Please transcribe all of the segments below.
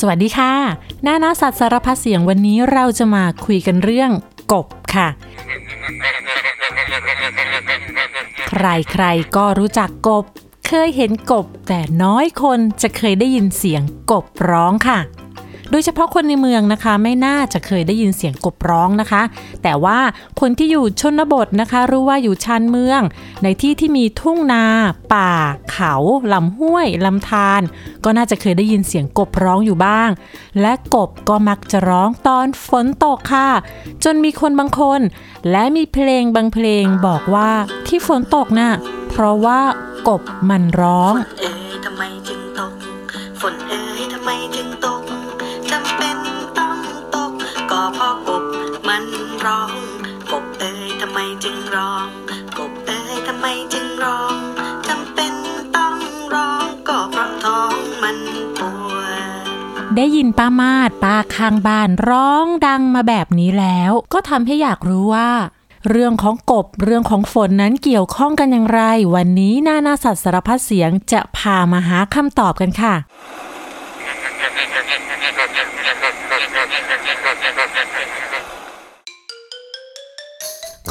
สวัสดีค่ะ หน้าหน้าสัตว์สารพัดเสียงวันนี้เราจะมาคุยกันเรื่องกบค่ะ ใครๆก็รู้จักกบ เคยเห็นกบแต่น้อยคนจะเคยได้ยินเสียงกบร้องค่ะโดยเฉพาะคนในเมืองนะคะไม่น่าจะเคยได้ยินเสียงกบร้องนะคะ แต่ว่าคนที่อยู่ชนบทนะคะรู้ว่าอยู่ชานเมือง ในที่ที่มีทุ่งนา ป่า เขาลำห้วยลำธารก็น่าจะเคยได้ยินเสียงกบร้องอยู่บ้าง และกบก็มักจะร้องตอนฝนตกค่ะ จนมีคนบางคน และมีเพลงบางเพลงบอกว่าที่ฝนตกน่ะเพราะว่ากบมันร้อง เอ๋ยทำไมจึงตก ฝนเอ๋ยทำไมจึง พราะกบมันร้อง กบเอ๋ยทำไมจึงร้อง กบเอ๋ยทำไมจึงร้องจำเป็นต้องร้องก็เพราะท้องมันปวดได้ยินป้ามาดป้าข้างบ้านร้องดังมาแบบนี้แล้ว ก็ทำให้อยากรู้ว่าเรื่องของกบเรื่องของฝนนั้นเกี่ยวข้องกันอย่างไร วันนี้นานาสัตว์สารพัดเสียงจะพามาหาคำตอบกันค่ะ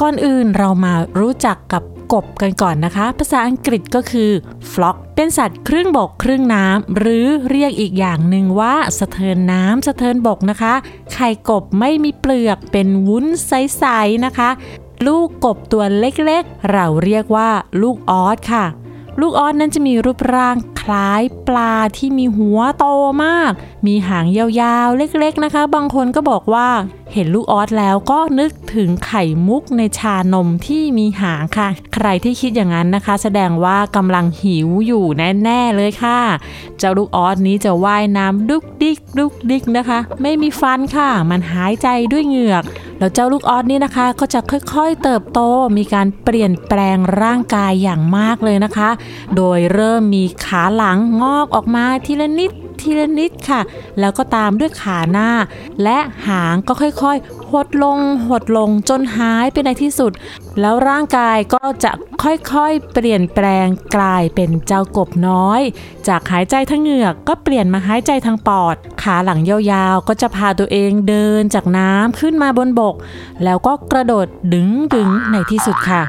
ก่อนอื่นเรามารู้จักกับกบกันก่อนนะคะ ภาษาอังกฤษก็คือ flock เป็นสัตว์ครึ่งบกครึ่งน้ำ หรือเรียกอีกอย่างหนึ่งว่าสะเทินน้ำสะเทินบกนะคะ ไข่กบไม่มีเปลือกเป็นวุ้นใสๆนะคะ ลูกกบตัวเล็กๆ เราเรียกว่าลูกออสค่ะ ลูกออสนั้นจะมีรูปร่างคล้ายปลาที่มีหัวโตมาก มีหางยาวๆ เล็กๆนะคะ บางคนก็บอกว่า เห็นลูกออสแล้วก็นึกถึงไข่มุกในชานมที่มีหางค่ะ ใครที่คิดอย่างนั้นนะคะ แสดงว่ากำลังหิวอยู่แน่ๆเลยค่ะ เจ้าลูกออสนี้จะว่ายน้ำดุกดิกดุกดิกนะคะ ไม่มีฟันค่ะ มันหายใจด้วยเหงือกแล้วเจ้าลูกออสนี่นะคะ ก็จะค่อยๆเติบโตมีการเปลี่ยนแปลงร่างกายอย่างมากเลยนะคะ โดยเริ่มมีขาหลังงอกออกมาทีละนิด ทีละนิดค่ะ แล้วก็ตามด้วยขาหน้า และหางก็ค่อยๆ หดลง หดลงจนหายไปในที่สุด แล้วร่างกายก็จะค่อยๆ เปลี่ยนแปลงกลายเป็นเจ้ากบน้อย จากหายใจทางเหงือกก็เปลี่ยนมาหายใจทางปอด ขาหลังยาวๆ ก็จะพาตัวเองเดินจากน้ำขึ้นมาบนบก แล้วก็กระโดดดึงดึงๆในที่สุดค่ะ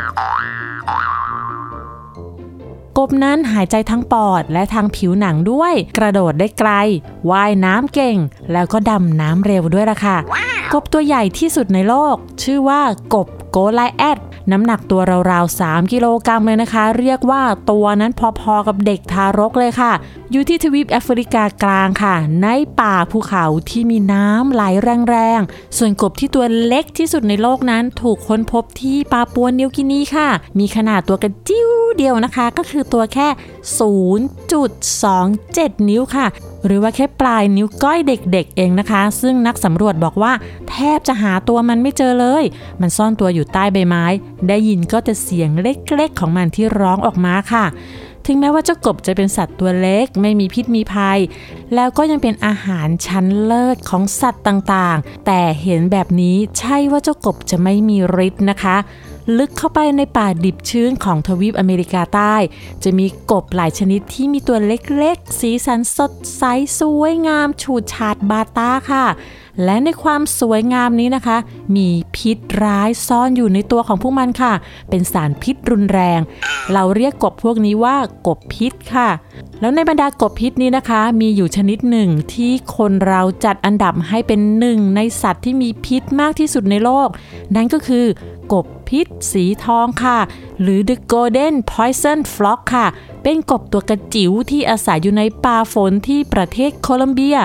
กบนั้นหายใจทั้งปอดและทางผิวหนังด้วย กระโดดได้ไกล ว่ายน้ำเก่ง แล้วก็ดำน้ำเร็วด้วยล่ะค่ะ กบตัวใหญ่ที่สุดในโลก ชื่อว่ากบโกไลแอด น้ำหนักตัวราวๆ3กิโลกรัมเลยนะคะ เรียกว่าตัวนั้นพอๆกับเด็กทารกเลยค่ะ อยู่ที่ทวีปแอฟริกากลางค่ะ ในป่าภูเขาที่มีน้ำไหลแรงๆ ส่วนกบที่ตัวเล็กที่สุดในโลกนั้นถูกค้นพบที่ปาปัวนิวกินีค่ะ มีขนาดตัวกระจิ้วเดียวนะคะ ก็คือตัวแค่ 0.27 นิ้วค่ะ หรือว่าแค่ปลายนิ้วก้อยเด็กๆ เองนะคะ ซึ่งนักสำรวจบอกว่า แทบจะหาตัวมันไม่เจอเลย มันซ่อนตัวอยู่ใต้ใบไม้ ได้ยินก็แต่เสียงเล็กๆของมันที่ร้องออกมาค่ะ ถึงแม้ว่าเจ้ากบจะเป็นสัตว์ตัวเล็ก ไม่มีพิษมีภัย แล้วก็ยังเป็นอาหารชั้นเลิศของสัตว์ต่างๆ แต่เห็นแบบนี้ใช่ว่าเจ้ากบจะไม่มีฤทธิ์นะคะ ลึกเข้าไปในป่าดิบชื้นของทวีปอเมริกาใต้ จะมีกบหลายชนิดที่มีตัวเล็กๆ สีสันสดใสสวยงาม ฉูดฉาดบาตาค่ะ และในความสวยงามนี้นะคะ มีพิษร้ายซ่อนอยู่ในตัวของพวกมันค่ะ เป็นสารพิษรุนแรง เราเรียกกบพวกนี้ว่ากบพิษค่ะ แล้วในบรรดากบพิษนี้นะคะ มีอยู่ชนิดหนึ่งที่คนเราจัดอันดับให้เป็นหนึ่งในสัตว์ที่มีพิษมากที่สุดในโลก นั่นก็คือกบพิษสีทองค่ะ หรือ the golden poison flock ค่ะ เป็นกบตัวกระจิ๋วที่อาศัยอยู่ในป่าฝนที่ประเทศโคลัมเบีย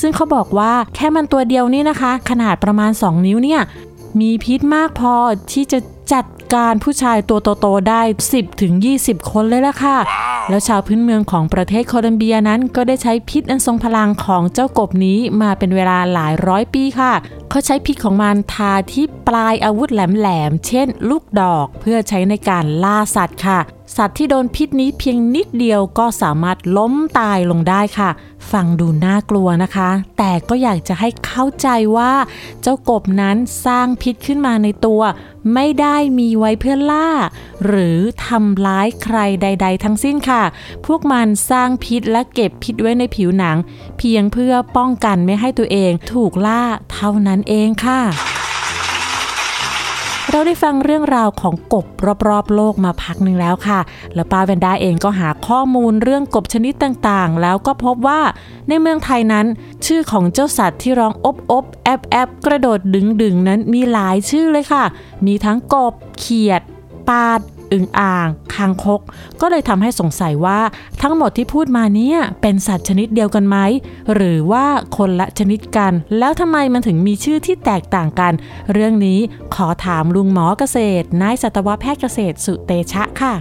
ซึ่งเขาบอกว่าแค่มันตัวเดียวนี่นะคะ ขนาดประมาณ 2 นิ้วเนี่ยมีพิษมากพอที่จะจัดการผู้ชายตัวโตๆได้ 10ถึง20 คนเลยล่ะค่ะแล้วชาวพื้นเมืองของประเทศโคลัมเบียนั้นก็ได้ใช้พิษอันทรงพลังของเจ้ากบนี้มาเป็นเวลาหลายร้อยปีค่ะ เขาใช้พิษของมันทาที่ปลายอาวุธแหลมๆ เช่น ลูกดอกเพื่อใช้ในการล่าสัตว์ค่ะ สัตว์ที่โดนพิษนี้เพียงนิดเดียวก็สามารถล้มตายลงได้ค่ะ ฟังดูน่ากลัวนะคะ แต่ก็อยากจะให้เข้าใจว่า เจ้ากบนั้นสร้างพิษขึ้นมาในตัว ไม่ได้มีไว้เพื่อล่า หรือทำร้ายใครใด ๆ ทั้งสิ้นค่ะ พวกมันสร้างพิษและเก็บพิษไว้ในผิวหนัง เพียงเพื่อป้องกันไม่ให้ตัวเองถูกล่าเท่านั้นเองค่ะ เราได้ฟังเรื่องราวของกบรอบๆโลกมาพักหนึ่งแล้วค่ะ แล้วป้าแวนด้าเองก็หาข้อมูลเรื่องกบชนิดต่างๆ แล้วก็พบว่าในเมืองไทยนั้น ชื่อของเจ้าสัตว์ที่ร้องอบอบแอบแอบกระโดดดึงดึงนั้นมีหลายชื่อเลยค่ะ มีทั้งกบ เขียด ปาด อึงอ่าง คางคก ก็เลยทำให้สงสัยว่าทั้งหมดที่พูดมาเนี่ยเป็นสัตว์ชนิดเดียวกันไหม หรือว่าคนละชนิดกัน แล้วทำไมมันถึงมีชื่อที่แตกต่างกัน เรื่องนี้ขอถามลุงหมอเกษตรนายสัตวแพทย์เกษตรสุเตชะค่ะ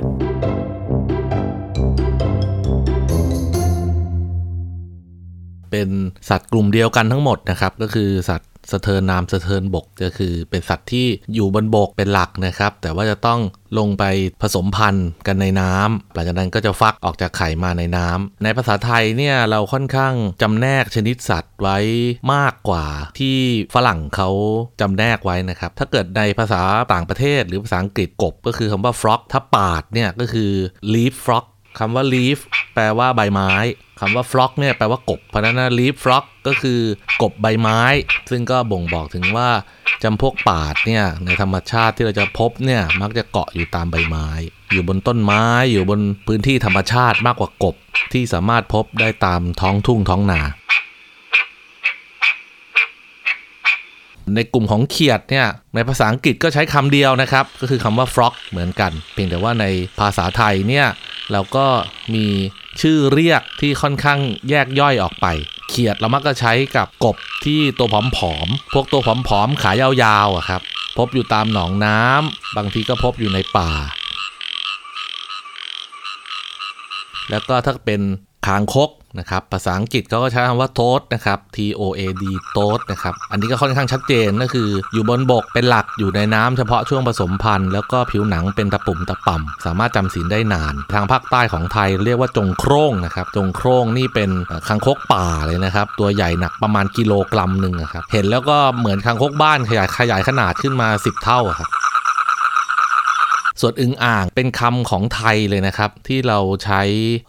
เป็นสัตว์กลุ่มเดียวกันทั้งหมดนะครับ ก็คือสัตว์ สะเทินน้ำสะเทินบกก็คือเป็นสัตว์ที่อยู่บนบกเป็นหลักนะครับ แต่ว่าจะต้องลงไปผสมพันธุ์กันในน้ำหลังจากนั้นก็จะฟักออกจากไข่มาในน้ำในภาษาไทยเนี่ยเราค่อนข้างจำแนกชนิดสัตว์ไว้มากกว่าที่ฝรั่งเขาจำแนกไว้นะครับ ถ้าเกิดในภาษาต่างประเทศหรือภาษาอังกฤษกบก็คือคำว่า frog ถ้าปาดเนี่ยก็คือ leaf frog คำว่า leaf แปลว่าใบไม้คำว่า frog เนี่ยแปลว่ากบ เพราะนั้น leaf frog ก็คือกบใบไม้ ซึ่งก็บ่งบอกถึงว่าจำพวกป่าดเนี่ยในธรรมชาติที่เราจะพบเนี่ยมักจะเกาะอยู่ตามใบไม้ อยู่บนต้นไม้อยู่บนพื้นที่ธรรมชาติมากกว่ากบ ที่สามารถพบได้ตามท้องทุ่งท้องนา ในกลุ่มของเขียดเนี่ยในภาษาอังกฤษก็ใช้คำเดียวนะครับ ก็คือคำว่า frog เหมือนกัน เพียงแต่ว่าในภาษาไทยเนี่ย แล้วก็มีชื่อเรียกที่ค่อนข้างแยกย่อยออกไป เขียดเรามักจะใช้กับกบที่ตัวผอมๆ พวกตัวผอมๆ ขายาวๆอะครับ พบอยู่ตามหนองน้ำ บางทีก็พบอยู่ในป่า แล้วก็ถ้าเป็นคางคก นะครับภาษาอังกฤษเขาก็ใช้คำว่า toad นะครับ T O A D toad นะครับ อันนี้ก็ค่อนข้างชัดเจนก็คือ อยู่บนบกเป็นหลักอยู่ในน้ำเฉพาะช่วงผสมพันธุ์ แล้วก็ผิวหนังเป็นตะปุ่มตะป่ำสามารถจำศีลได้นาน ทางภาคใต้ของไทยเรียกว่าจงโคร่งนะครับ จงโคร่งนี่เป็นคางคกป่าเลยนะครับ ตัวใหญ่หนักประมาณกิโลกรัมหนึ่งครับ เห็นแล้วก็เหมือนคางคกบ้านขยายขยายขนาดขึ้นมา 10 เท่าครับ ส่วนอึงอ่างเป็นคำของไทยเลยนะครับ ที่เราใช้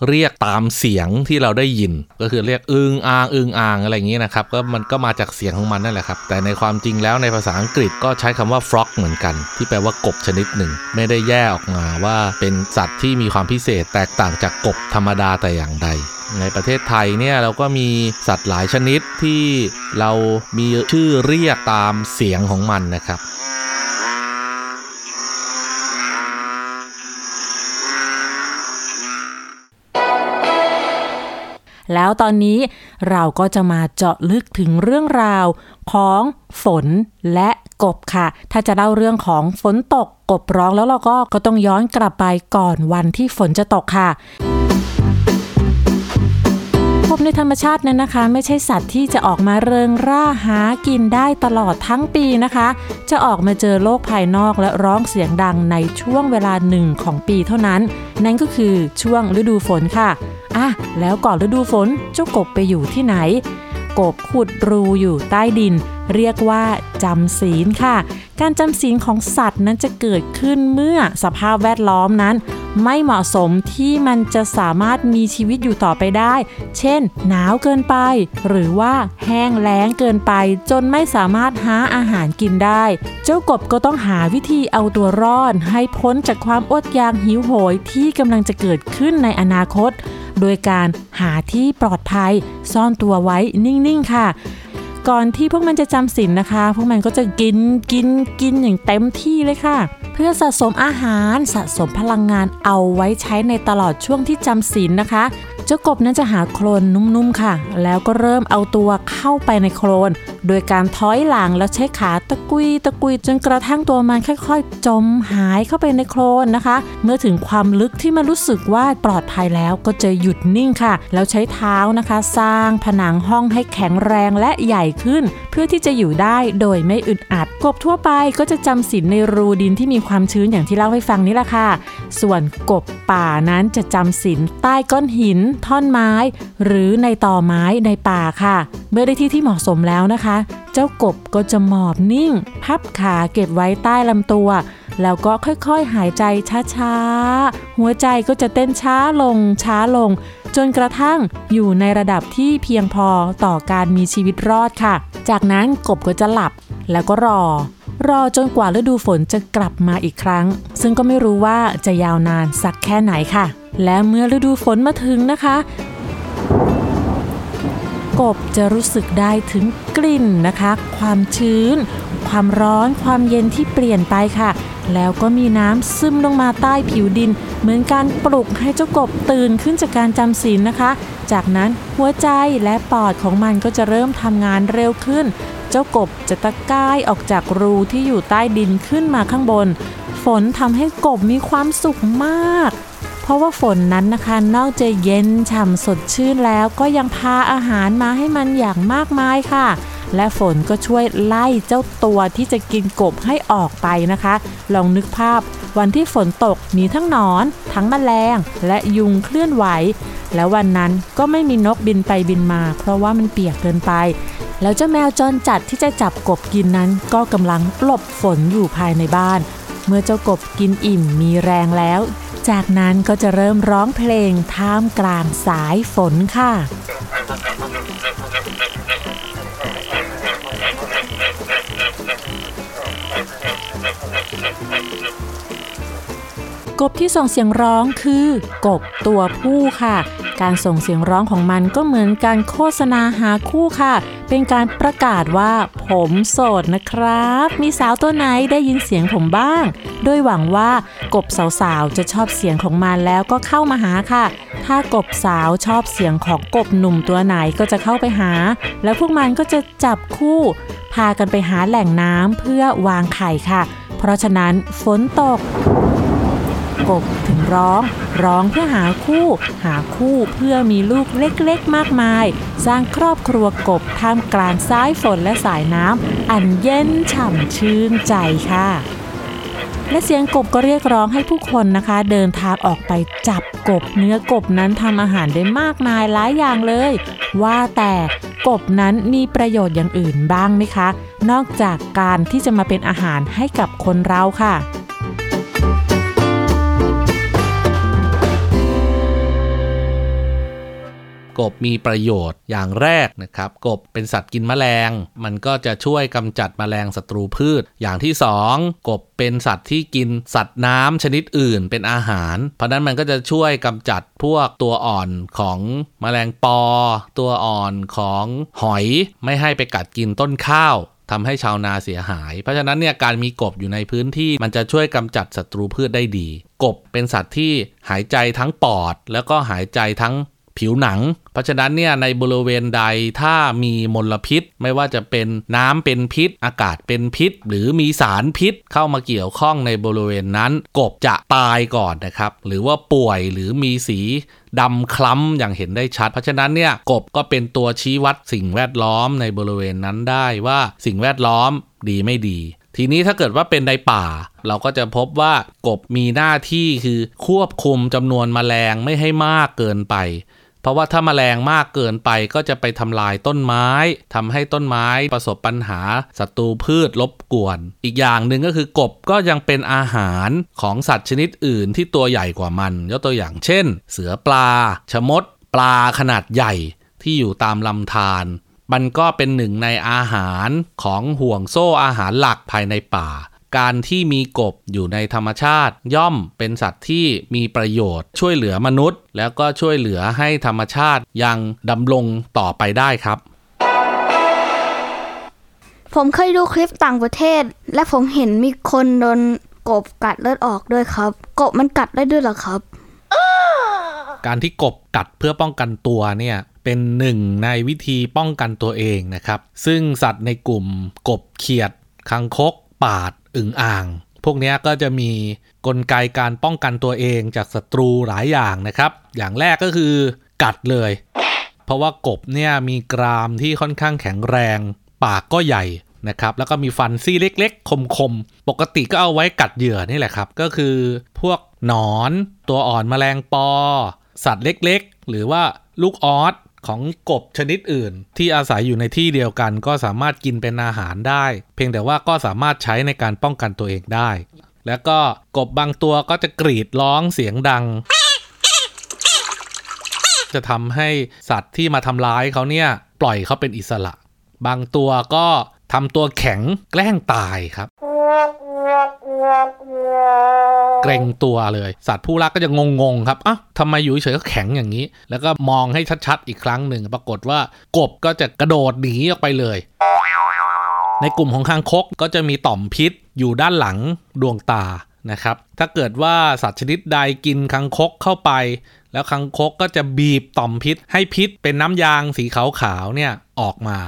เรียกตามเสียงที่เราได้ยิน ก็คือเรียกอึงอ่างอึงอ่างอะไรอย่างนี้นะครับก็มันก็มาจากเสียงของมันนั่นแหละครับ แต่ในความจริงแล้วในภาษาอังกฤษก็ใช้คำว่า frog เหมือนกัน ที่แปลว่ากบชนิดหนึ่ง ไม่ได้แยกออกมาว่าเป็นสัตว์ที่มีความพิเศษแตกต่างจากกบธรรมดาแต่อย่างใดในประเทศไทยเนี่ยเราก็มีสัตว์หลายชนิดที่เรามีชื่อเรียกตามเสียงของมันนะครับ แล้วตอนนี้เราก็จะมาเจาะลึกถึงเรื่องราวของฝนและกบค่ะ ถ้าจะเล่าเรื่องของฝนตกกบร้องแล้วเราก็ก็ต้องย้อนกลับไปก่อนวันที่ฝนจะตกค่ะกบในธรรมชาตินั้นนะคะ ไม่ใช่สัตว์ที่จะออกมาเริงร่าหากินได้ตลอดทั้งปีนะคะ จะออกมาเจอโลกภายนอกและร้องเสียงดังในช่วงเวลาหนึ่งของปีเท่านั้น นั่นก็คือช่วงฤดูฝนค่ะ อะแล้วก่อนฤดูฝนเจ้ากบไปอยู่ที่ไหน กบขุดรูอยู่ใต้ดิน เรียกว่าจำศีลค่ะ การจำศีลของสัตว์นั้นจะเกิดขึ้นเมื่อสภาพแวดล้อมนั้น ไม่เหมาะสมที่มันจะสามารถมีชีวิตอยู่ต่อไปได้ เช่น หนาวเกินไป หรือว่าแห้งแล้งเกินไป จนไม่สามารถหาอาหารกินได้ เจ้ากบก็ต้องหาวิธีเอาตัวรอดให้พ้นจากความอดอยากหิวโหยที่กำลังจะเกิดขึ้นในอนาคต โดยการหาที่ปลอดภัยซ่อนตัวไว้นิ่งๆค่ะ ก่อนที่พวกมันจะจำศีลนะคะ พวกมันก็จะกินกินกินอย่างเต็มที่เลยค่ะ เพื่อสะสมอาหารสะสมพลังงานเอาไว้ใช้ในตลอดช่วงที่จำศีลนะคะ เจ้ากบนั้นจะหาโคลนนุ่มๆค่ะ แล้วก็เริ่มเอาตัวเข้าไปในโคลน โดยการถอยหลังแล้วใช้ขาตะกุยตะกุยจนกระทั่งตัวมันค่อยๆ จมหายเข้าไปในโคลนนะคะ เมื่อถึงความลึกที่มันรู้สึกว่าปลอดภัยแล้วก็จะหยุดนิ่งค่ะ แล้วใช้เท้านะคะ สร้างผนังห้องให้แข็งแรงและใหญ่ขึ้น เพื่อที่จะอยู่ได้โดยไม่อึดอัดกบทั่วไปก็จะจำศีลในรูดินที่มีความชื้นอย่างที่เล่าให้ฟังนี่แหละค่ะ ส่วนกบป่านั้นจะจำศีลใต้ก้อนหินท่อนไม้ หรือในต่อไม้ในป่าค่ะ เมื่อได้ที่ที่เหมาะสมแล้วนะคะ เจ้ากบก็จะหมอบนิ่ง พับขาเก็บไว้ใต้ลำตัว แล้วก็ค่อยๆหายใจช้าๆ หัวใจก็จะเต้นช้าลงช้าลง จนกระทั่งอยู่ในระดับที่เพียงพอต่อการมีชีวิตรอดค่ะ จากนั้นกบก็จะหลับแล้วก็รอรอจนกว่าฤดูฝนจะกลับมาอีกครั้ง ซึ่งก็ไม่รู้ว่าจะยาวนานสักแค่ไหนค่ะ และเมื่อฤดูฝนมาถึงนะคะ กบจะรู้สึกได้ถึงกลิ่นนะคะ ความชื้น ความร้อน ความเย็นที่เปลี่ยนไปค่ะ แล้วก็มีน้ำซึมลงมาใต้ผิวดิน เหมือนการปลุกให้เจ้ากบตื่นขึ้นจากการจำศีลนะคะ จากนั้นหัวใจและปอดของมันก็จะเริ่มทำงานเร็วขึ้น เจ้ากบจะตะกายออกจากรูที่อยู่ใต้ดินขึ้นมาข้างบน ฝนทำให้กบมีความสุขมาก เพราะว่าฝนนั้นนะคะนอกจากเย็นฉ่ำสดชื่นแล้วก็ยังพาอาหารมาให้มันอย่างมากมายค่ะ และฝนก็ช่วยไล่เจ้าตัวที่จะกินกบให้ออกไปนะคะ ลองนึกภาพวันที่ฝนตกมีทั้งหนอน ทั้งแมลง และยุงเคลื่อนไหว แล้ววันนั้นก็ไม่มีนกบินไปบินมา เพราะว่ามันเปียกเกินไป แล้วเจ้าแมวจรจัดที่จะจับกบกินนั้น ก็กำลังหลบฝนอยู่ภายในบ้าน เมื่อเจ้ากบกินอิ่มมีแรงแล้ว จากนั้นก็จะเริ่มร้องเพลงท่ามกลางสายฝนค่ะกบที่ส่งเสียงร้องคือกบตัวผู้ค่ะ การส่งเสียงร้องของมันก็เหมือนการโฆษณาหาคู่ค่ะ เป็นการประกาศว่า ผมโสดนะครับ มีสาวตัวไหนได้ยินเสียงผมบ้าง โดยหวังว่ากบสาวๆจะชอบเสียงของมันแล้วก็เข้ามาหาค่ะ ถ้ากบสาวชอบเสียงของกบหนุ่มตัวไหนก็จะเข้าไปหา แล้วพวกมันก็จะจับคู่ พากันไปหาแหล่งน้ำเพื่อวางไข่ค่ะ เพราะฉะนั้นฝนตก กบถึงร้อง ร้องเพื่อหาคู่ หาคู่เพื่อมีลูกเล็กๆมากมาย สร้างครอบครัวกบท่ามกลางสายฝนและสายน้ำอันเย็นฉ่ำชื่นใจค่ะ และเสียงกบก็เรียกร้องให้ผู้คนนะคะ เดินทางออกไปจับกบเนื้อกบนั้นทำอาหารได้มากมายหลายอย่างเลย ว่าแต่กบนั้นมีประโยชน์อย่างอื่นบ้างไหมคะ นอกจากการที่จะมาเป็นอาหารให้กับคนเราค่ะ กบมีประโยชน์อย่างแรกนะครับ กบเป็นสัตว์กินแมลง มันก็จะช่วยกำจัดแมลงศัตรูพืช อย่างที่สองกบเป็นสัตว์ที่กินสัตว์น้ำชนิดอื่นเป็นอาหาร เพราะนั้นมันก็จะช่วยกำจัดพวกตัวอ่อนของแมลงปอ ตัวอ่อนของหอยไม่ให้ไปกัดกินต้นข้าวทำให้ชาวนาเสียหาย เพราะฉะนั้นเนี่ยการมีกบอยู่ในพื้นที่มันจะช่วยกำจัดศัตรูพืชได้ดี กบเป็นสัตว์ที่หายใจทั้งปอด แล้วก็หายใจทั้ง ผิวหนัง เพราะฉะนั้นเนี่ยในบริเวณใดถ้ามีมลพิษ ไม่ว่าจะเป็นน้ำเป็นพิษ อากาศเป็นพิษ หรือมีสารพิษเข้ามาเกี่ยวข้องในบริเวณนั้น กบจะตายก่อนนะครับ หรือว่าป่วยหรือมีสีดำคล้ำอย่างเห็นได้ชัด เพราะฉะนั้นเนี่ยกบก็เป็นตัวชี้วัดสิ่งแวดล้อมในบริเวณนั้นได้ว่าสิ่งแวดล้อมดีไม่ดี ทีนี้ถ้าเกิดว่าเป็นในป่า เราก็จะพบว่ากบมีหน้าที่คือควบคุมจำนวนแมลงไม่ให้มากเกินไป เพราะว่าถ้าแมลงมากเกินไปก็จะไปทำลายต้นไม้ ทำให้ต้นไม้ประสบปัญหาศัตรูพืชรบกวน อีกอย่างหนึ่งก็คือกบก็ยังเป็นอาหารของสัตว์ชนิดอื่นที่ตัวใหญ่กว่ามัน ยกตัวอย่างเช่น เสือปลา ชมด ปลาขนาดใหญ่ที่อยู่ตามลำธารมันก็เป็นหนึ่งในอาหารของห่วงโซ่อาหารหลักภายในป่า การที่มีกบอยู่ในธรรมชาติ ย่อมเป็นสัตว์ที่มีประโยชน์ ช่วยเหลือมนุษย์ แล้วก็ช่วยเหลือให้ธรรมชาติยังดำรงต่อไปได้ครับ ผมเคยดูคลิปต่างประเทศ และผมเห็นมีคนโดนกบกัดเลือดออกด้วยครับ กบมันกัดได้ด้วยเหรอครับ การที่กบกัดเพื่อป้องกันตัวเนี่ยเป็นหนึ่งในวิธีป้องกันตัวเองนะครับ ซึ่งสัตว์ในกลุ่มกบเขียด คังคก ปาด อึ่งอ่าง พวกนี้ก็จะมีกลไกการป้องกันตัวเองจากศัตรูหลายอย่างนะครับ อย่างแรกก็คือกัดเลย เพราะว่ากบเนี่ยมีกรามที่ค่อนข้างแข็งแรง ปากก็ใหญ่นะครับแล้วก็มีฟันซี่เล็กๆ คมๆ ปกติก็เอาไว้กัดเหยื่อนี่แหละครับ ก็คือพวกหนอน ตัวอ่อนแมลงปอ สัตว์เล็กๆ หรือว่าลูกออส ของกบชนิดอื่น ที่อาศัยอยู่ในที่เดียวกัน ก็สามารถกินเป็นอาหารได้ เพียงแต่ว่าก็สามารถใช้ในการป้องกันตัวเองได้ แล้วก็กบบางตัวก็จะกรีดร้องเสียงดัง จะทำให้สัตว์ที่มาทำร้ายเขาเนี่ยปล่อยเขาเป็นอิสระ บางตัวก็ทำตัวแข็งแกล้งตายครับ เกรงตัวเลย สัตว์ผู้รักก็จะงงๆครับอะทำไมอยู่เฉยๆก็แข็งอย่างนี้ แล้วก็มองให้ชัดๆอีกครั้งหนึ่ง ปรากฏว่ากบก็จะกระโดดหนีออกไปเลย ในกลุ่มของคางคกก็จะมีต่อมพิษอยู่ด้านหลังดวงตานะครับ ถ้าเกิดว่าสัตว์ชนิดใดกินคางคกเข้าไป แล้วคางคกก็จะบีบต่อมพิษ ให้พิษเป็นน้ำยางสีขาวๆเนี่ยออกมา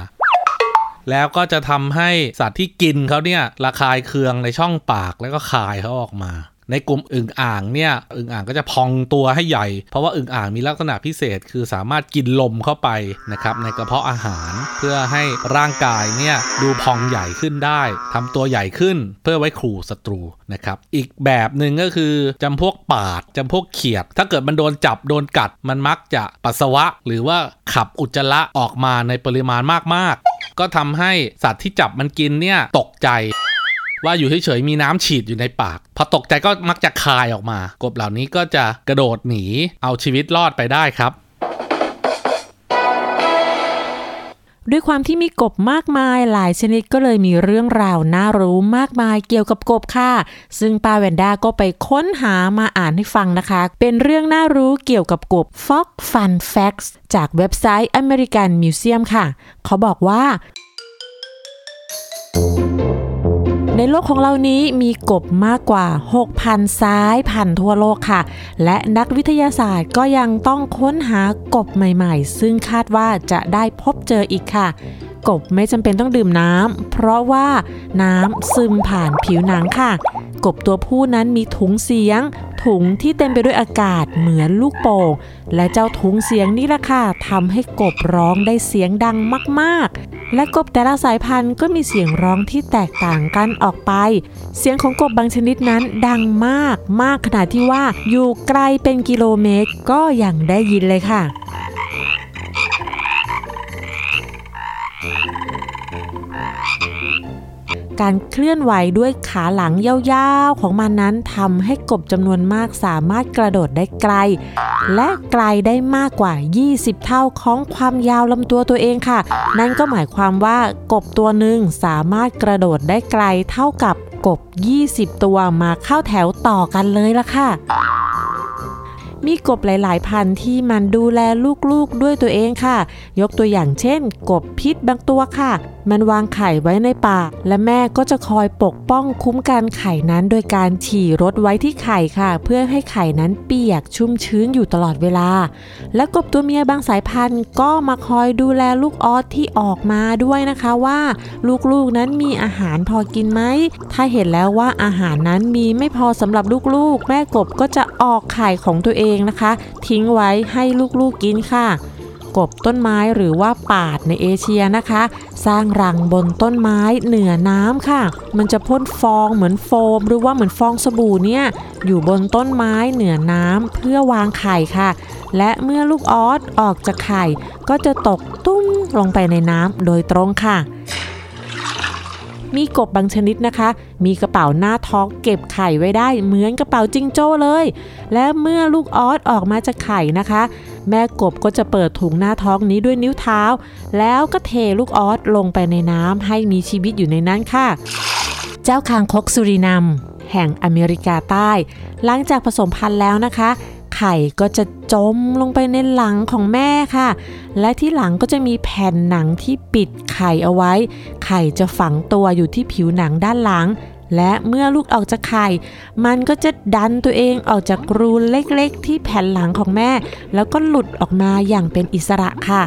แล้วก็จะทำให้สัตว์ที่กินเขาเนี่ยระคายเคืองในช่องปากแล้วก็คายเขาออกมา ในกลุ่มอึ่งอ่างเนี่ยอึ่งอ่างก็จะพองตัวให้ใหญ่ เพราะว่าอึ่งอ่างมีลักษณะพิเศษคือสามารถกินลมเข้าไปนะครับในกระเพาะอาหารเพื่อให้ร่างกายเนี่ยดูพองใหญ่ขึ้นได้ทำตัวใหญ่ขึ้นเพื่อไว้ขู่ศัตรูนะครับอีกแบบหนึ่งก็คือจำพวกปาดจำพวกเขียด ถ้าเกิดมันโดนจับโดนกัดมันมักจะปัสสาวะ หรือว่าขับอุจจาระออกมาในปริมาณมากๆ ก็ทำให้สัตว์ที่จับมันกินเนี่ยตกใจว่าอยู่เฉยๆมีน้ำฉีดอยู่ในปาก พอตกใจก็มักจะคายออกมา กบเหล่านี้ก็จะกระโดดหนีเอาชีวิตรอดไปได้ครับ ด้วยความที่มีกบมากมายหลายชนิดก็เลยมีเรื่องราวน่ารู้มากมายเกี่ยวกับกบค่ะ ซึ่งป้าแวนด้าก็ไปค้นหามาอ่านให้ฟังนะคะ เป็นเรื่องน่ารู้เกี่ยวกับกบ Fox Fun Facts จากเว็บไซต์ American Museum ค่ะ เขาบอกว่า ในโลกของเรานี้มีกบมากกว่า 6,000 สายพันธุ์ทั่วโลกค่ะ และนักวิทยาศาสตร์ก็ยังต้องค้นหากบใหม่ๆ ซึ่งคาดว่าจะได้พบเจออีกค่ะ กบไม่จำเป็นต้องดื่มน้ำเพราะว่าน้ำซึมผ่านผิวหนังค่ะ กบตัวผู้นั้นมีถุงเสียง ถุงที่เต็มไปด้วยอากาศเหมือนลูกโป่งและเจ้าถุงเสียงนี่แหละค่ะทำให้กบร้องได้เสียงดังมากๆ และกบแต่ละสายพันธุ์ก็มีเสียงร้องที่แตกต่างกันออกไป เสียงของกบบางชนิดนั้นดังมากมากขนาดที่ว่าอยู่ไกลเป็นกิโลเมตรก็ยังได้ยินเลยค่ะ การเคลื่อนไหวด้วยขาหลังยาวๆ ของมันนั้นทำให้กบจำนวนมากสามารถกระโดดได้ไกล และไกลได้มากกว่า 20 เท่าของความยาวลำตัวตัวเองค่ะ นั่นก็หมายความว่ากบตัวหนึ่งสามารถกระโดดได้ไกลเท่ากับกบ 20 ตัวมาเข้าแถวต่อกันเลยล่ะค่ะมีกบหลาย ๆ พันธุ์ที่มันดูแลลูก ๆ ด้วยตัวเองค่ะ ยกตัวอย่างเช่น กบพิษบางตัวค่ะ มันวางไข่ไว้ในป่าและแม่ก็จะคอยปกป้องคุ้มกันไข่นั้น โดยการฉี่รถไว้ที่ไข่ค่ะ เพื่อให้ไข่นั้นเปียกชุ่มชื้นอยู่ตลอดเวลา และกบตัวเมียบางสายพันธุ์ ก็มาคอยดูแลลูกออสที่ออกมาด้วยนะคะว่าลูกๆนั้นมีอาหารพอกินไหม ถ้าเห็นแล้วว่าอาหารนั้นมีไม่พอสำหรับลูกๆ แม่กบก็จะออกไข่ของตัวเองนะคะ ทิ้งไว้ให้ลูกๆกินค่ะ กบต้นไม้หรือว่าปาดในเอเชียนะคะ สร้างรังบนต้นไม้เหนือน้ำค่ะ มันจะพ่นฟองเหมือนโฟม หรือว่าเหมือนฟองสบู่เนี่ยอยู่บนต้นไม้เหนือน้ำเพื่อวางไข่ค่ะ และเมื่อลูกออสออกจากไข่ ก็จะตกตุ้มลงไปในน้ำโดยตรงค่ะมีกบบางชนิดนะคะ มีกระเป๋าหน้าท้องเก็บไข่ไว้ได้เหมือนกระเป๋าจิงโจ้เลย และเมื่อลูกออสออกมาจากไข่นะคะ แม่กบก็จะเปิดถุงหน้าท้องนี้ด้วยนิ้วเท้า แล้วก็เทลูกออสลงไปในน้ำให้มีชีวิตอยู่ในนั้นค่ะ เจ้าคางคกสุรินัมแห่งอเมริกาใต้ หลังจากผสมพันธุ์แล้วนะคะ ไข่ก็จะจมลงไปในหลังของแม่ค่ะ และที่หลังก็จะมีแผ่นหนังที่ปิดไข่เอาไว้ ไข่จะฝังตัวอยู่ที่ผิวหนังด้านหลัง และเมื่อลูกออกจากไข่ มันก็จะดันตัวเองออกจากรูเล็กๆ ที่แผ่นหลังของแม่ แล้วก็หลุดออกมาอย่างเป็นอิสระค่ะ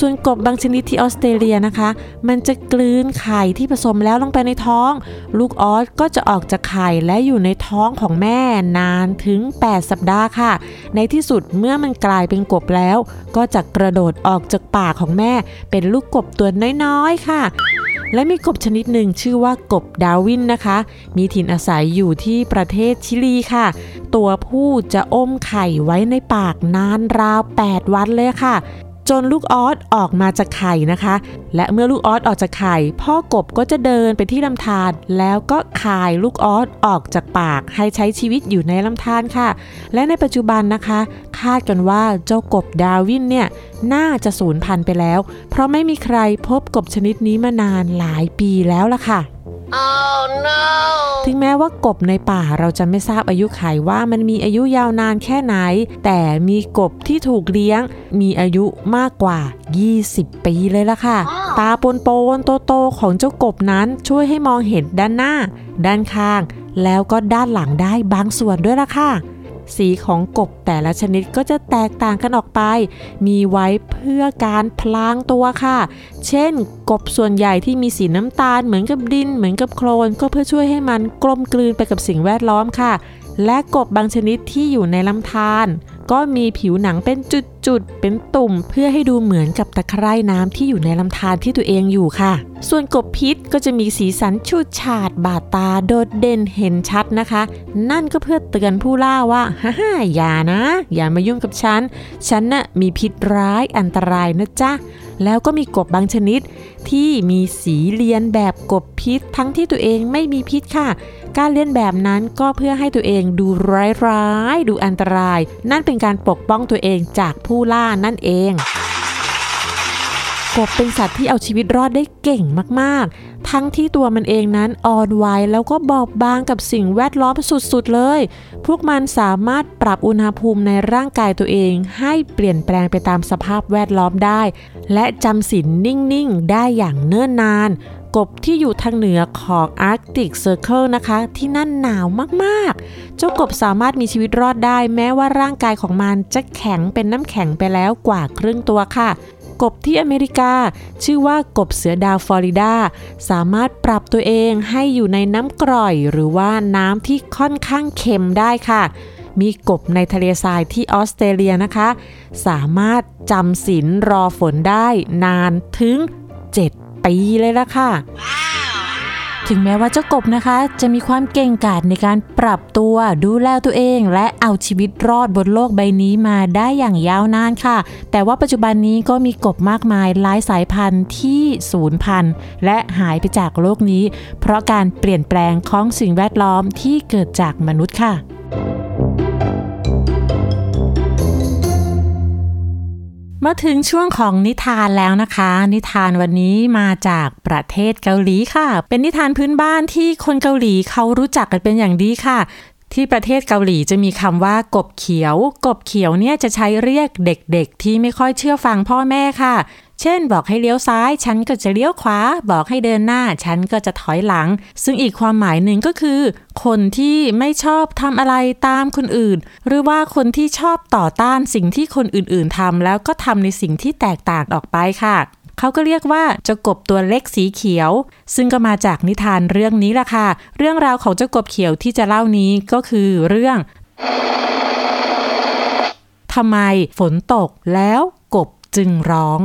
ส่วนกบบางชนิดที่ออสเตรเลียนะคะ มันจะกลืนไข่ที่ผสมแล้วลงไปในท้อง ลูกออสก็จะออกจากไข่และอยู่ในท้องของแม่นานถึง 8 สัปดาห์ค่ะ ในที่สุดเมื่อมันกลายเป็นกบแล้ว ก็จะกระโดดออกจากปากของแม่ เป็นลูกกบตัวน้อยๆค่ะ และมีกบชนิดหนึ่งชื่อว่ากบดาวินนะคะ มีถิ่นอาศัยอยู่ที่ประเทศชิลีค่ะ ตัวผู้จะอมไข่ไว้ในปากนานราว 8 วันเลยค่ะ จนลูกออสออกมาจากไข่นะคะ และเมื่อลูกออสออกจากไข่ พ่อกบก็จะเดินไปที่ลำธารแล้วก็คายลูกออสออกจากปากให้ใช้ชีวิตอยู่ในลำธารค่ะ และในปัจจุบันนะคะ คาดกันว่าเจ้ากบดาวินเนี่ยน่าจะสูญพันธุ์ไปแล้ว เพราะไม่มีใครพบกบชนิดนี้มานานหลายปีแล้วล่ะค่ะ ถึงแม้ว่ากบในป่าเราจะไม่ทราบอายุไขว่ามันมีอายุยาวนานแค่ไหน แต่มีกบที่ถูกเลี้ยง มีอายุมากกว่า 20 ปีเลยล่ะค่ะ ตาปนโปนๆโตๆของเจ้ากบนั้นช่วยให้มองเห็นด้านหน้า ด้านข้าง แล้วก็ด้านหลังได้บางส่วนด้วยล่ะค่ะ สีของกบแต่ละชนิดก็จะแตกต่างกันออกไป มีไว้เพื่อการพลางตัวค่ะ เช่น กบส่วนใหญ่ที่มีสีน้ำตาลเหมือนกับดิน เหมือนกับโคลน ก็เพื่อช่วยให้มันกลมกลืนไปกับสิ่งแวดล้อมค่ะ และกบบางชนิดที่อยู่ในลำธารก็มีผิวหนังเป็น จุดเป็นตุ่มเพื่อให้ดูเหมือนกับตะไคร่น้ำที่อยู่ในลำธารที่ตัวเองอยู่ค่ะ ส่วนกบพิษก็จะมีสีสันฉูดฉาดบาดตาโดดเด่นเห็นชัดนะคะ นั่นก็เพื่อเตือนผู้ล่าว่าฮ่าฮ่าอย่านะ อย่ามายุ่งกับฉัน ฉันน่ะมีพิษร้ายอันตรายนะจ๊ะแล้วก็มีกบบางชนิด ที่มีสีเลียนแบบกบพิษ ทั้งที่ตัวเองไม่มีพิษค่ะ การเลียนแบบนั้นก็เพื่อให้ตัวเองดูร้ายๆดูอันตราย นั่นเป็นการปกป้องตัวเองจากผู้ล่านั่นเอง กบเป็นสัตว์ที่เอาชีวิตรอดได้เก่งมากๆ ทั้งที่ตัวมันเองนั้นอ่อนไหวแล้วก็บอบบางกับสิ่งแวดล้อมสุดๆเลย พวกมันสามารถปรับอุณหภูมิในร่างกายตัวเอง ให้เปลี่ยนแปลงไปตามสภาพแวดล้อมได้ และจำศีลนิ่งๆ ได้อย่างเนิ่นนาน กบที่อยู่ทางเหนือของ Arctic Circle นะคะ ที่นั่นหนาวมากๆ เจ้ากบสามารถมีชีวิตรอดได้ แม้ว่าร่างกายของมันจะแข็งเป็นน้ำแข็งไปแล้วกว่าครึ่งตัวค่ะ กบที่อเมริกา ชื่อว่ากบเสือดาวฟลอริดา สามารถปรับตัวเองให้อยู่ในน้ำกร่อย หรือว่าน้ำที่ค่อนข้างเค็มได้ค่ะมีกบในทะเลทรายที่ออสเตรเลียนะคะ สามารถจำศีลรอฝนได้นานถึง ปีเลยละค่ะ ถึงแม้ว่าเจ้ากบนะคะ จะมีความเก่งกาจในการปรับตัวดูแลตัวเอง และเอาชีวิตรอดบนโลกใบนี้มาได้อย่างยาวนานค่ะ แต่ว่าปัจจุบันนี้ก็มีกบมากมายหลายสายพันธุ์ที่สูญพันธุ์และหายไปจากโลกนี้ เพราะการเปลี่ยนแปลงของสิ่งแวดล้อมที่เกิดจากมนุษย์ค่ะ มาถึงช่วงของนิทานแล้วนะคะ นิทานวันนี้มาจากประเทศเกาหลีค่ะ เป็นนิทานพื้นบ้านที่คนเกาหลีเขารู้จักกันเป็นอย่างดีค่ะ ที่ประเทศเกาหลีจะมีคำว่ากบเขียว กบเขียวเนี่ยจะใช้เรียกเด็กๆ ที่ไม่ค่อยเชื่อฟังพ่อแม่ค่ะเช่น บอกให้เลี้ยวซ้าย ฉันก็จะเลี้ยวขวา บอกให้เดินหน้า ฉันก็จะถอยหลัง ซึ่งอีกความหมายหนึ่งก็คือ คนที่ไม่ชอบทำอะไรตามคนอื่น หรือว่าคนที่ชอบต่อต้านสิ่งที่คนอื่นๆทำแล้วก็ทำในสิ่งที่แตกต่างออกไปค่ะเขาก็เรียกว่าเจ้ากบตัวเล็กสีเขียว ซึ่งก็มาจากนิทานเรื่องนี้ล่ะค่ะ เรื่องราวของเจ้ากบเขียวที่จะเล่านี้ก็คือเรื่องทำไมฝนตกแล้วกบจึงร้อง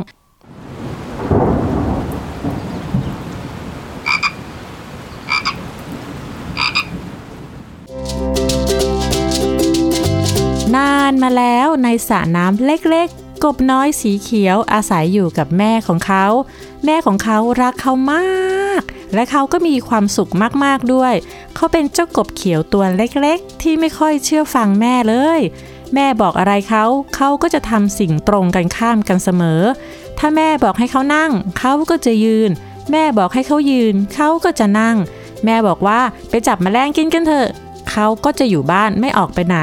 นานมาแล้วในสระน้ำเล็กๆ กบน้อยสีเขียวอาศัยอยู่กับแม่ของเขา แม่ของเขารักเขามาก และเขาก็มีความสุขมากๆด้วย เขาเป็นเจ้ากบเขียวตัวเล็กๆ ที่ไม่ค่อยเชื่อฟังแม่เลย แม่บอกอะไรเขา เขาก็จะทำสิ่งตรงกันข้ามกันเสมอ ถ้าแม่บอกให้เขานั่ง เขาก็จะยืน แม่บอกให้เขายืน เขาก็จะนั่ง แม่บอกว่าไปจับแมลงกินกันเถอะ เขาก็จะอยู่บ้านไม่ออกไปไหน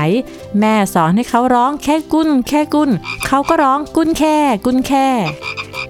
แม่สอนให้เขาร้องแค่กุ้น แค่กุ้น เขาก็ร้องกุ้นแค่ กุ้นแค่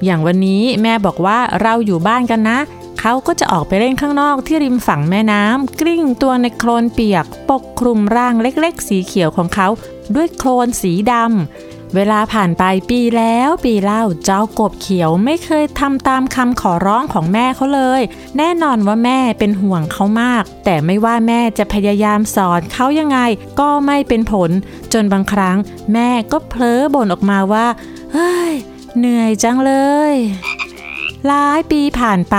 อย่างวันนี้แม่บอกว่าเราอยู่บ้านกันนะ เขาก็จะออกไปเล่นข้างนอกที่ริมฝั่งแม่น้ำกลิ้งตัวในโคลนเปียก ปกคลุมร่างเล็กๆ สีเขียวของเขา ด้วยโคลนสีดำ เวลาผ่านไปปีแล้วปีเล่าเจ้ากบเขียวไม่เคยทำตามคำขอร้องของแม่เขาเลย แน่นอนว่าแม่เป็นห่วงเขามาก แต่ไม่ว่าแม่จะพยายามสอนเขายังไงก็ไม่เป็นผล จนบางครั้งแม่ก็เพ้อบ่นออกมาว่าเฮ้ยเหนื่อยจังเลยหลายปีผ่านไป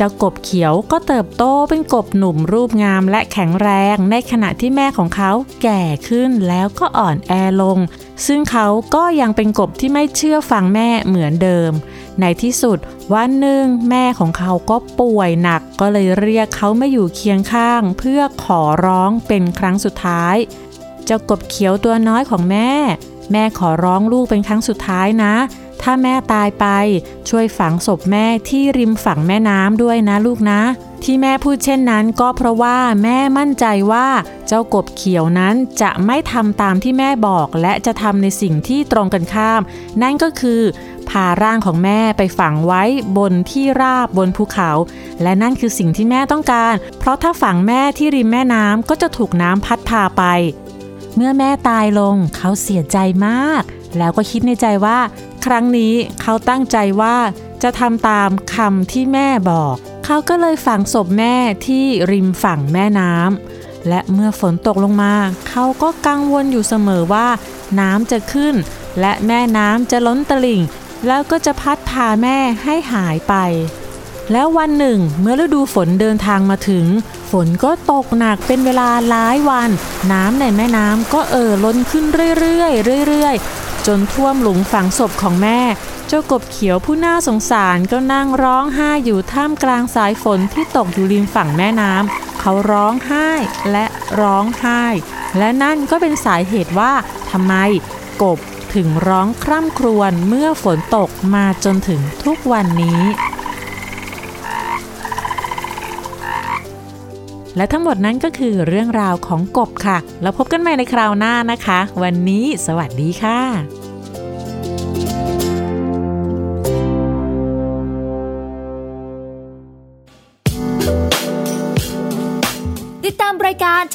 เจ้ากบเขียวก็เติบโตเป็นกบหนุ่มรูปงามและแข็งแรงในขณะที่แม่ของเขาแก่ขึ้นแล้วก็อ่อนแอลง ซึ่งเขาก็ยังเป็นกบที่ไม่เชื่อฟังแม่เหมือนเดิม ในที่สุดวันหนึ่งแม่ของเขาก็ป่วยหนักก็เลยเรียกเขามาอยู่เคียงข้าง เพื่อขอร้องเป็นครั้งสุดท้าย เจ้ากบเขียวตัวน้อยของแม่ แม่ขอร้องลูกเป็นครั้งสุดท้ายนะ ถ้าแม่ตายไป ช่วยฝังศพแม่ที่ริมฝั่งแม่น้ำด้วยนะลูกนะ ที่แม่พูดเช่นนั้นก็เพราะว่าแม่มั่นใจว่าเจ้ากบเขียวนั้นจะไม่ทำตามที่แม่บอกและจะทำในสิ่งที่ตรงกันข้าม นั่นก็คือพาร่างของแม่ไปฝังไว้บนที่ราบบนภูเขา และนั่นคือสิ่งที่แม่ต้องการ เพราะถ้าฝังแม่ที่ริมแม่น้ำก็จะถูกน้ำพัดพาไป เมื่อแม่ตายลงเขาเสียใจมาก แล้วก็คิดในใจว่า ครั้งนี้เขาตั้งใจว่าจะทำตามคำที่แม่บอก เขาก็เลยฝังศพแม่ที่ริมฝั่งแม่น้ำและเมื่อฝนตกลงมา เขาก็กังวลอยู่เสมอว่า น้ำจะขึ้น และแม่น้ำจะล้นตลิ่ง แล้วก็จะพัดพาแม่ให้หายไป แล้ววันหนึ่ง เมื่อฤดูฝนเดินทางมาถึง ฝนก็ตกหนักเป็นเวลาหลายวัน น้ำในแม่น้ำก็เอ่อล้นขึ้นเรื่อยๆเรื่อยๆ จนท่วมหลุมฝังศพของแม่ เจ้ากบเขียวผู้น่าสงสารก็นั่งร้องไห้อยู่ท่ามกลางสายฝนที่ตกอยู่ริมฝั่งแม่น้ำเขาร้องไห้และร้องไห้ และนั่นก็เป็นสาเหตุว่าทำไมกบถึงร้องคร่ำครวญเมื่อฝนตกมาจนถึงทุกวันนี้ และทั้งหมดนั้นก็คือเรื่องราวของกบค่ะ แล้วพบกันใหม่ในคราวหน้านะคะ วันนี้สวัสดีค่ะ